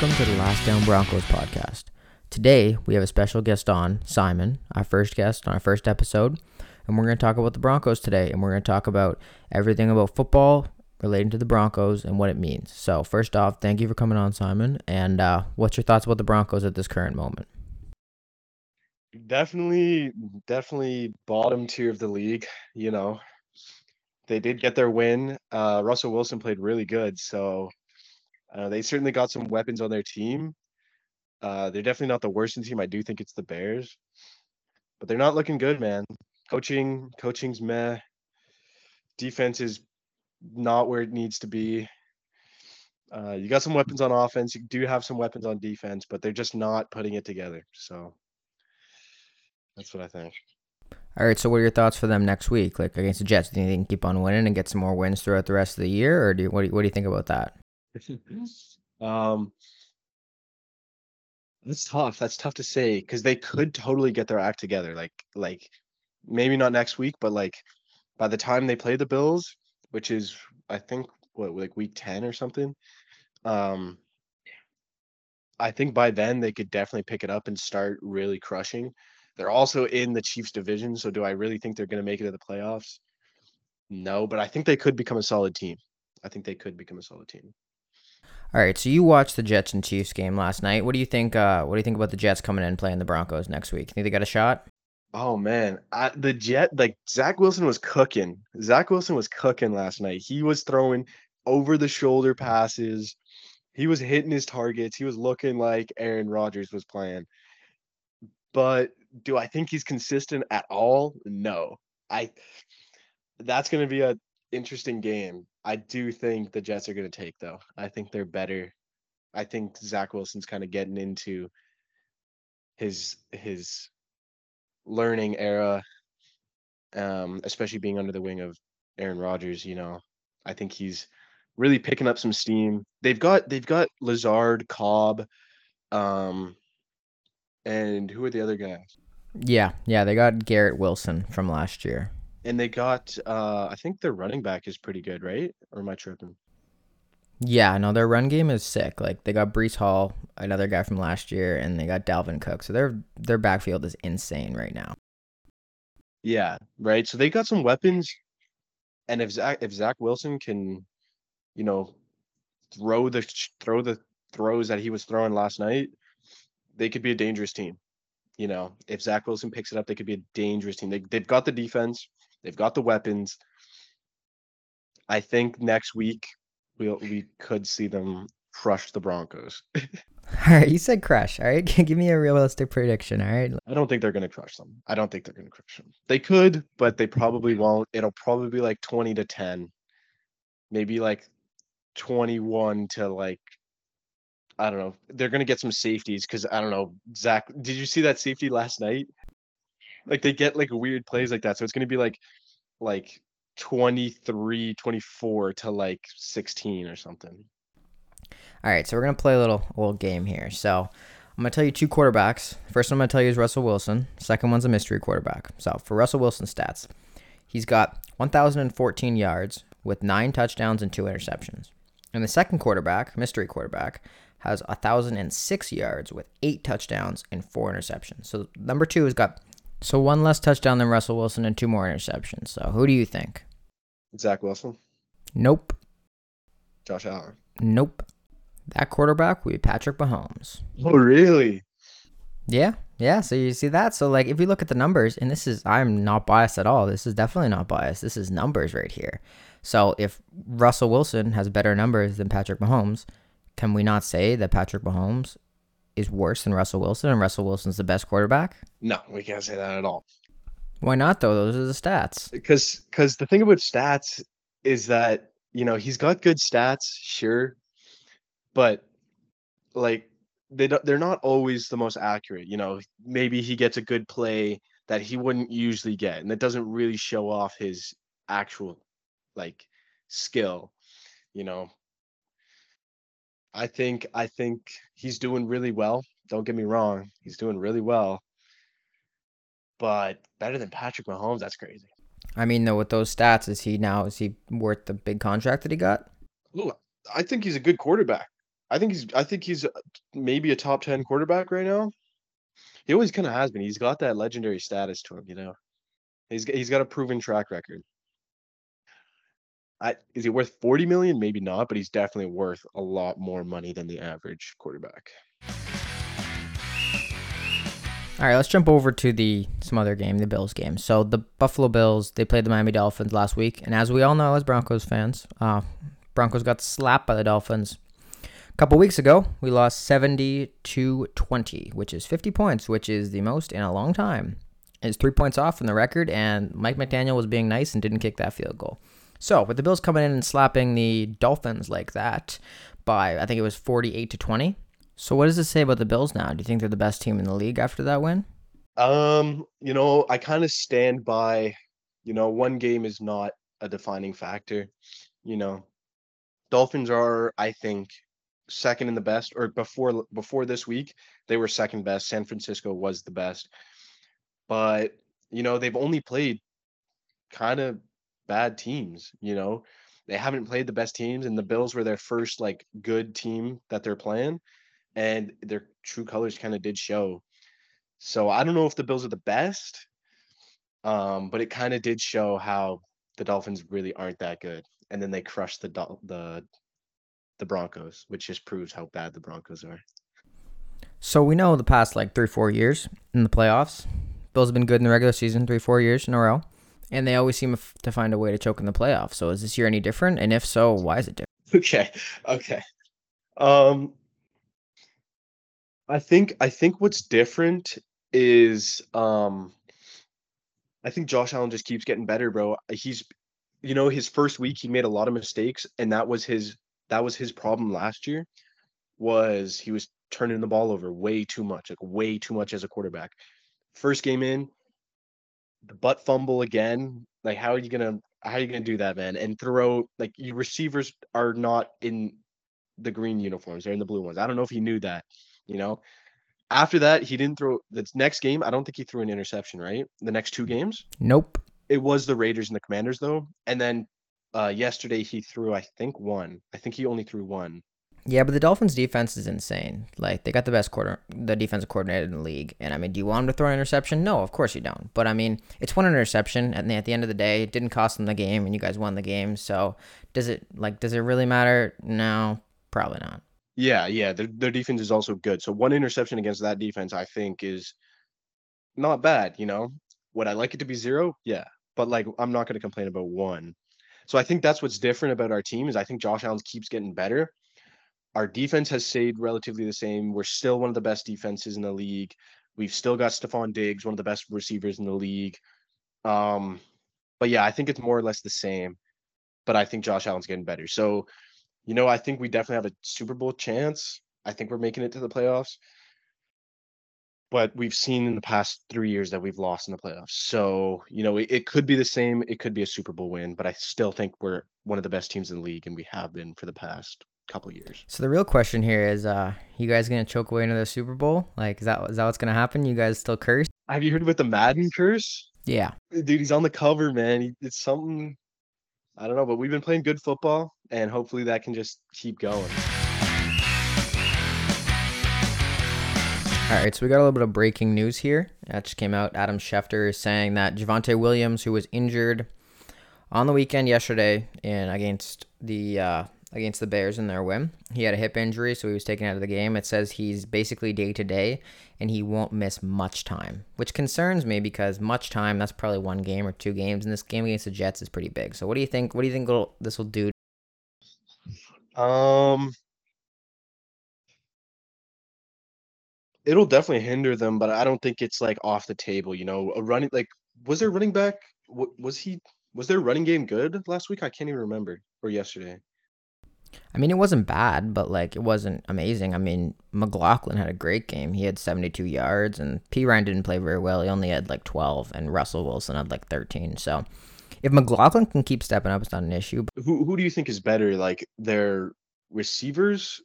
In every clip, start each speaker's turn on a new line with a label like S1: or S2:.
S1: Welcome to the Last Down Broncos podcast. Today we have a special guest on, Simon, our first guest on our first episode, and we're going to talk about the Broncos today, and we're going to talk about everything about football relating to the Broncos and what it means. So, first off, thank you for coming on, Simon. And uh, what's your thoughts about the Broncos at this current moment?
S2: Definitely, definitely bottom tier of the league. You know, they did get their win. Uh, Russell Wilson played really good, so uh, they certainly got some weapons on their team. Uh, they're definitely not the worst team. I do think it's the Bears, but they're not looking good, man. Coaching, coaching's meh. Defense is not where it needs to be. Uh, you got some weapons on offense. You do have some weapons on defense, but they're just not putting it together. So that's what I think.
S1: All right. So, what are your thoughts for them next week, like against the Jets? Do you think they can keep on winning and get some more wins throughout the rest of the year, or do you, what? Do you, what do you think about that?
S2: um, that's tough. That's tough to say because they could totally get their act together. Like, like maybe not next week, but like by the time they play the Bills, which is I think what like week 10 or something. Um I think by then they could definitely pick it up and start really crushing. They're also in the Chiefs division, so do I really think they're going to make it to the playoffs? No, but I think they could become a solid team. I think they could become a solid team.
S1: All right, so you watched the Jets and Chiefs game last night. What do you think? Uh, what do you think about the Jets coming in playing the Broncos next week? You think they got a shot?
S2: Oh man, I, the Jet like Zach Wilson was cooking. Zach Wilson was cooking last night. He was throwing over the shoulder passes. He was hitting his targets. He was looking like Aaron Rodgers was playing. But do I think he's consistent at all? No. I that's going to be a interesting game. I do think the Jets are going to take though. I think they're better. I think Zach Wilson's kind of getting into his his learning era, um, especially being under the wing of Aaron Rodgers. You know, I think he's really picking up some steam. They've got they've got Lazard, Cobb, um, and who are the other guys?
S1: Yeah, yeah, they got Garrett Wilson from last year.
S2: And they got uh I think their running back is pretty good, right? Or am I tripping?
S1: Yeah, no, their run game is sick. Like they got Breece Hall, another guy from last year, and they got Dalvin Cook. So their their backfield is insane right now.
S2: Yeah, right. So they got some weapons, and if Zach if Zach Wilson can, you know, throw the throw the throws that he was throwing last night, they could be a dangerous team. You know, if Zach Wilson picks it up, they could be a dangerous team. They they've got the defense, they've got the weapons. I think next week we we could see them crush the Broncos.
S1: all right, you said crush. All right, give me a realistic prediction. All right.
S2: I don't think they're going to crush them. I don't think they're going to crush them. They could, but they probably won't. It'll probably be like twenty to ten, maybe like twenty-one to like. I don't know. They're going to get some safeties because I don't know. Zach, did you see that safety last night? Like they get like weird plays like that. So it's going to be like, like 23, 24 to like 16 or something.
S1: All right, so we're gonna play a little little game here. So I'm gonna tell you two quarterbacks. First one I'm gonna tell you is Russell Wilson. Second one's a mystery quarterback. So for Russell Wilson stats, he's got 1,014 yards with nine touchdowns and two interceptions. And the second quarterback, mystery quarterback, has 1,006 yards with eight touchdowns and four interceptions. So number two has got so one less touchdown than Russell Wilson and two more interceptions. So who do you think?
S2: Zach Wilson.
S1: Nope.
S2: Josh Allen.
S1: Nope. That quarterback would be Patrick Mahomes.
S2: Oh, really?
S1: Yeah, yeah. So you see that. So like, if you look at the numbers, and this is, I'm not biased at all. This is definitely not biased. This is numbers right here. So if Russell Wilson has better numbers than Patrick Mahomes, can we not say that Patrick Mahomes is worse than Russell Wilson and Russell Wilson's the best quarterback?
S2: No, we can't say that at all.
S1: Why not though? Those are the stats.
S2: Because because the thing about stats is that you know he's got good stats, sure, but like they don't, they're not always the most accurate. You know, maybe he gets a good play that he wouldn't usually get, and that doesn't really show off his actual like skill. You know, I think I think he's doing really well. Don't get me wrong, he's doing really well. But better than Patrick Mahomes, that's crazy.
S1: I mean, though, with those stats, is he now is he worth the big contract that he got?
S2: Ooh, I think he's a good quarterback. I think he's I think he's uh, maybe a top 10 quarterback right now. He always kind of has been. He's got that legendary status to him, you know. He's he's got a proven track record. I, is he worth 40 million? Maybe not, but he's definitely worth a lot more money than the average quarterback.
S1: All right, let's jump over to the some other game, the Bills game. So the Buffalo Bills, they played the Miami Dolphins last week, and as we all know as Broncos fans, uh, Broncos got slapped by the Dolphins. A couple weeks ago, we lost 70 to 20, which is 50 points, which is the most in a long time. It's three points off from the record, and Mike McDaniel was being nice and didn't kick that field goal. So with the Bills coming in and slapping the Dolphins like that by I think it was 48 to 20, so what does it say about the Bills now? Do you think they're the best team in the league after that win?
S2: Um, you know, I kind of stand by, you know, one game is not a defining factor. You know, Dolphins are, I think, second in the best, or before before this week, they were second best. San Francisco was the best, but you know, they've only played kind of bad teams. You know, they haven't played the best teams, and the Bills were their first like good team that they're playing and their true colors kind of did show. So I don't know if the Bills are the best, um, but it kind of did show how the Dolphins really aren't that good, and then they crushed the the the Broncos, which just proves how bad the Broncos are.
S1: So we know the past like three four years in the playoffs, Bills have been good in the regular season three four years in a row, and they always seem to find a way to choke in the playoffs. So is this year any different? And if so, why is it different?
S2: Okay, okay. Um, I think I think what's different is um I think Josh Allen just keeps getting better, bro. He's you know, his first week he made a lot of mistakes and that was his that was his problem last year was he was turning the ball over way too much, like way too much as a quarterback. First game in, the butt fumble again. Like how are you to how are you to do that, man? And throw like your receivers are not in the green uniforms, they're in the blue ones. I don't know if he knew that you know. After that, he didn't throw the next game. I don't think he threw an interception, right? The next two games?
S1: Nope.
S2: It was the Raiders and the Commanders though. And then uh yesterday he threw I think one. I think he only threw one.
S1: Yeah, but the Dolphins defense is insane. Like they got the best quarter the defensive coordinator in the league. And I mean, do you want him to throw an interception? No, of course you don't. But I mean, it's one interception and at the end of the day, it didn't cost them the game and you guys won the game. So does it like does it really matter? No, probably not.
S2: Yeah, yeah, their their defense is also good. So one interception against that defense, I think, is not bad. You know, would I like it to be zero? Yeah, but like I'm not going to complain about one. So I think that's what's different about our team is I think Josh Allen keeps getting better. Our defense has stayed relatively the same. We're still one of the best defenses in the league. We've still got Stefon Diggs, one of the best receivers in the league. Um, but yeah, I think it's more or less the same. But I think Josh Allen's getting better. So you know, I think we definitely have a Super Bowl chance. I think we're making it to the playoffs. But we've seen in the past three years that we've lost in the playoffs. So, you know, it, it could be the same. It could be a Super Bowl win, but I still think we're one of the best teams in the league, and we have been for the past couple years.
S1: So the real question here is, uh, you guys gonna choke away another Super Bowl? Like, is that is that what's gonna happen? You guys still curse?
S2: Have you heard about the Madden curse?
S1: Yeah,
S2: dude, he's on the cover, man. He, it's something I don't know, but we've been playing good football, and hopefully that can just keep going.
S1: All right, so we got a little bit of breaking news here. That just came out. Adam Schefter is saying that Javonte Williams, who was injured on the weekend yesterday in against the uh, against the Bears in their win. He had a hip injury, so he was taken out of the game. It says he's basically day to day and he won't miss much time, which concerns me because much time, that's probably one game or two games, and this game against the Jets is pretty big. So what do you think? What do you think this will do?
S2: Um, it'll definitely hinder them, but I don't think it's like off the table. You know, a running like was there running back? Was he was their running game good last week? I can't even remember or yesterday.
S1: I mean, it wasn't bad, but like it wasn't amazing. I mean, McLaughlin had a great game. He had 72 yards, and Perine didn't play very well. He only had like 12, and Russell Wilson had like 13. So if McLaughlin can keep stepping up, it's not an issue.
S2: Who who do you think is better, like their receivers,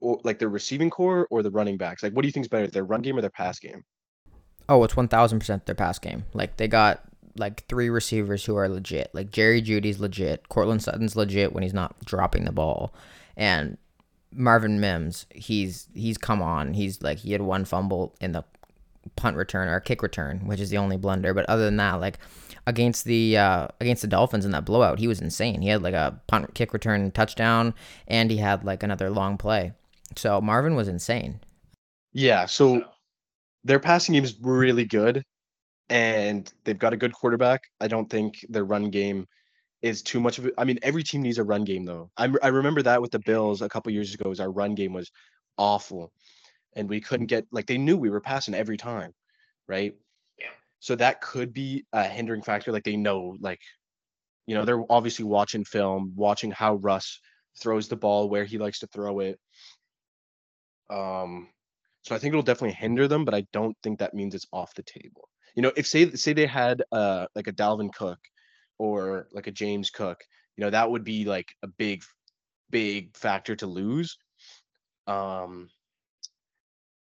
S2: or like their receiving corps, or the running backs? Like, what do you think is better, their run game or their pass game?
S1: Oh, it's 1,000% their pass game. Like they got like three receivers who are legit. Like Jerry Jeudy's legit. Courtland Sutton's legit when he's not dropping the ball. And Marvin Mims, he's he's come on. He's like he had one fumble in the punt return or kick return, which is the only blunder. But other than that, like against the uh, against the Dolphins in that blowout, he was insane. He had like a punt kick return touchdown, and he had like another long play. So Marvin was insane.
S2: Yeah, so their passing game is really good, and they've got a good quarterback. I don't think their run game is too much of it. I mean, every team needs a run game though. I I remember that with the Bills a couple years ago. Is our run game was awful, and we couldn't get like they knew we were passing every time, right?
S3: Yeah.
S2: So that could be a hindering factor. Like they know, like you know, they're obviously watching film, watching how Russ throws the ball, where he likes to throw it. Um, so I think it'll definitely hinder them, but I don't think that means it's off the table. You know, if say say they had uh like a Dalvin Cook or like a James Cook, you know, that would be like a big, big factor to lose. Um,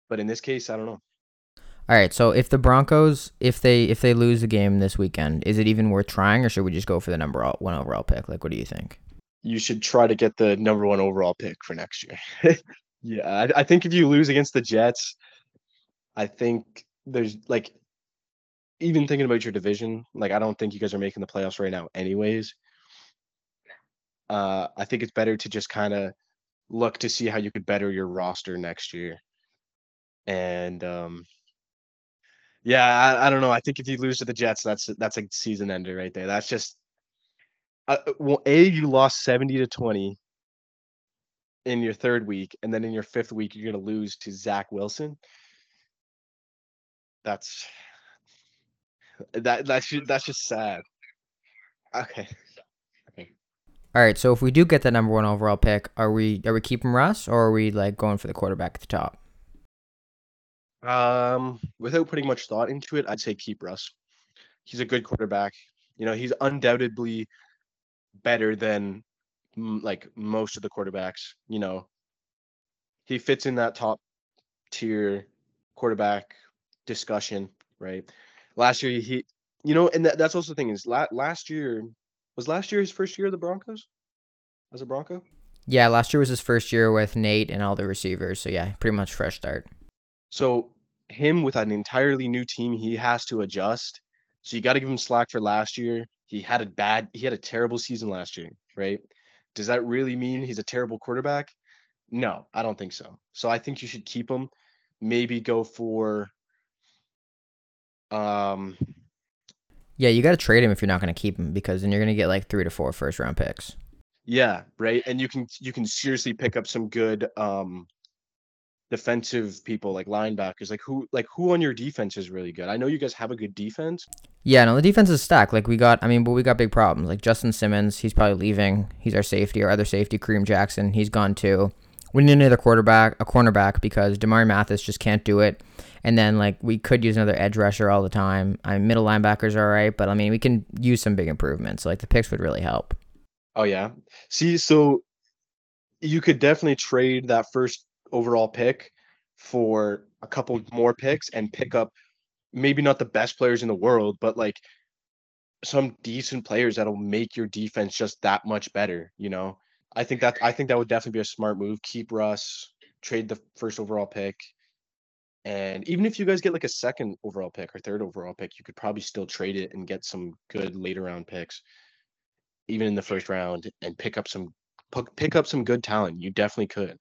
S2: but in this case, I don't know.
S1: All right, so if the Broncos, if they if they lose the game this weekend, is it even worth trying, or should we just go for the number one overall pick? Like, what do you think?
S2: You should try to get the number one overall pick for next year. yeah, I, I think if you lose against the Jets, I think there's like even thinking about your division, like I don't think you guys are making the playoffs right now, anyways. Uh, I think it's better to just kind of look to see how you could better your roster next year. And um, yeah, I, I don't know. I think if you lose to the Jets, that's that's a season ender right there. That's just uh, well, a you lost seventy to twenty in your third week, and then in your fifth week, you're gonna lose to Zach Wilson. That's that that's ju- that's just sad. Okay. Okay.
S1: All right, so if we do get the number one overall pick, are we are we keeping Russ, or are we like going for the quarterback at the top?
S2: Um, without putting much thought into it, I'd say keep Russ. He's a good quarterback. You know, he's undoubtedly better than like most of the quarterbacks. You know, he fits in that top tier quarterback discussion, right? Last year, he, you know, and that, that's also the thing is la- last year was last year his first year of the Broncos as a Bronco.
S1: Yeah, last year was his first year with Nate and all the receivers, so yeah, pretty much fresh start.
S2: So him with an entirely new team, he has to adjust. So you got to give him slack for last year. He had a bad, he had a terrible season last year, right? Does that really mean he's a terrible quarterback? No, I don't think so. So I think you should keep him. Maybe go for um
S1: Yeah, you got to trade him if you're not going to keep him because then you're going to get like three to four first round picks.
S2: yeah, right. And you can you can seriously pick up some good um defensive people like linebackers. Like who like who on your defense is really good? I know you guys have a good defense.
S1: Yeah, no, the defense is stacked. Like we got, I mean, but we got big problems. Like Justin Simmons, he's probably leaving. He's our safety. Our other safety, Kareem Jackson, he's gone too. We need another quarterback, a cornerback, because Damarri Mathis just can't do it. And then like we could use another edge rusher all the time. I mean, middle linebackers are all right, but I mean, we can use some big improvements. Like the picks would really help.
S2: Oh yeah. See, so you could definitely trade that first overall pick for a couple more picks and pick up maybe not the best players in the world, but like some decent players that'll make your defense just that much better, you know. I think that I think that would definitely be a smart move. Keep Russ, trade the first overall pick. And even if you guys get like a second overall pick or third overall pick, you could probably still trade it and get some good later round picks, even in the first round, and pick up some pick- up some good talent. You definitely could.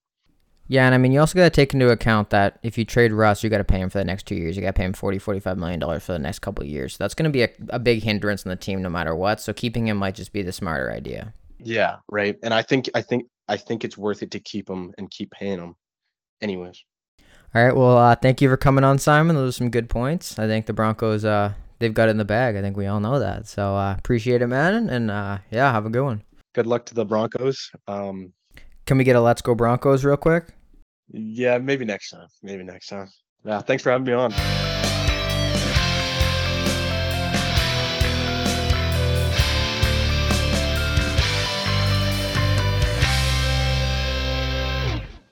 S1: Yeah, and I mean, you also got to take into account that if you trade Russ, you got to pay him for the next two years. You got to pay him 40, 45 million dollars for the next couple of years. So that's going to be a, a big hindrance on the team no matter what. So keeping him might just be the smarter idea.
S2: Yeah, right. And I think I think I think it's worth it to keep him and keep paying him. Anyways.
S1: All right. Well, uh, thank you for coming on, Simon. Those are some good points. I think the Broncos, uh, they've got it in the bag. I think we all know that. So uh, appreciate it, man. And uh, yeah, have a good one.
S2: Good luck to the Broncos. Um
S1: Can we get a Let's Go Broncos real quick?
S2: yeah, maybe next time. Maybe next time. Yeah, thanks for having me on.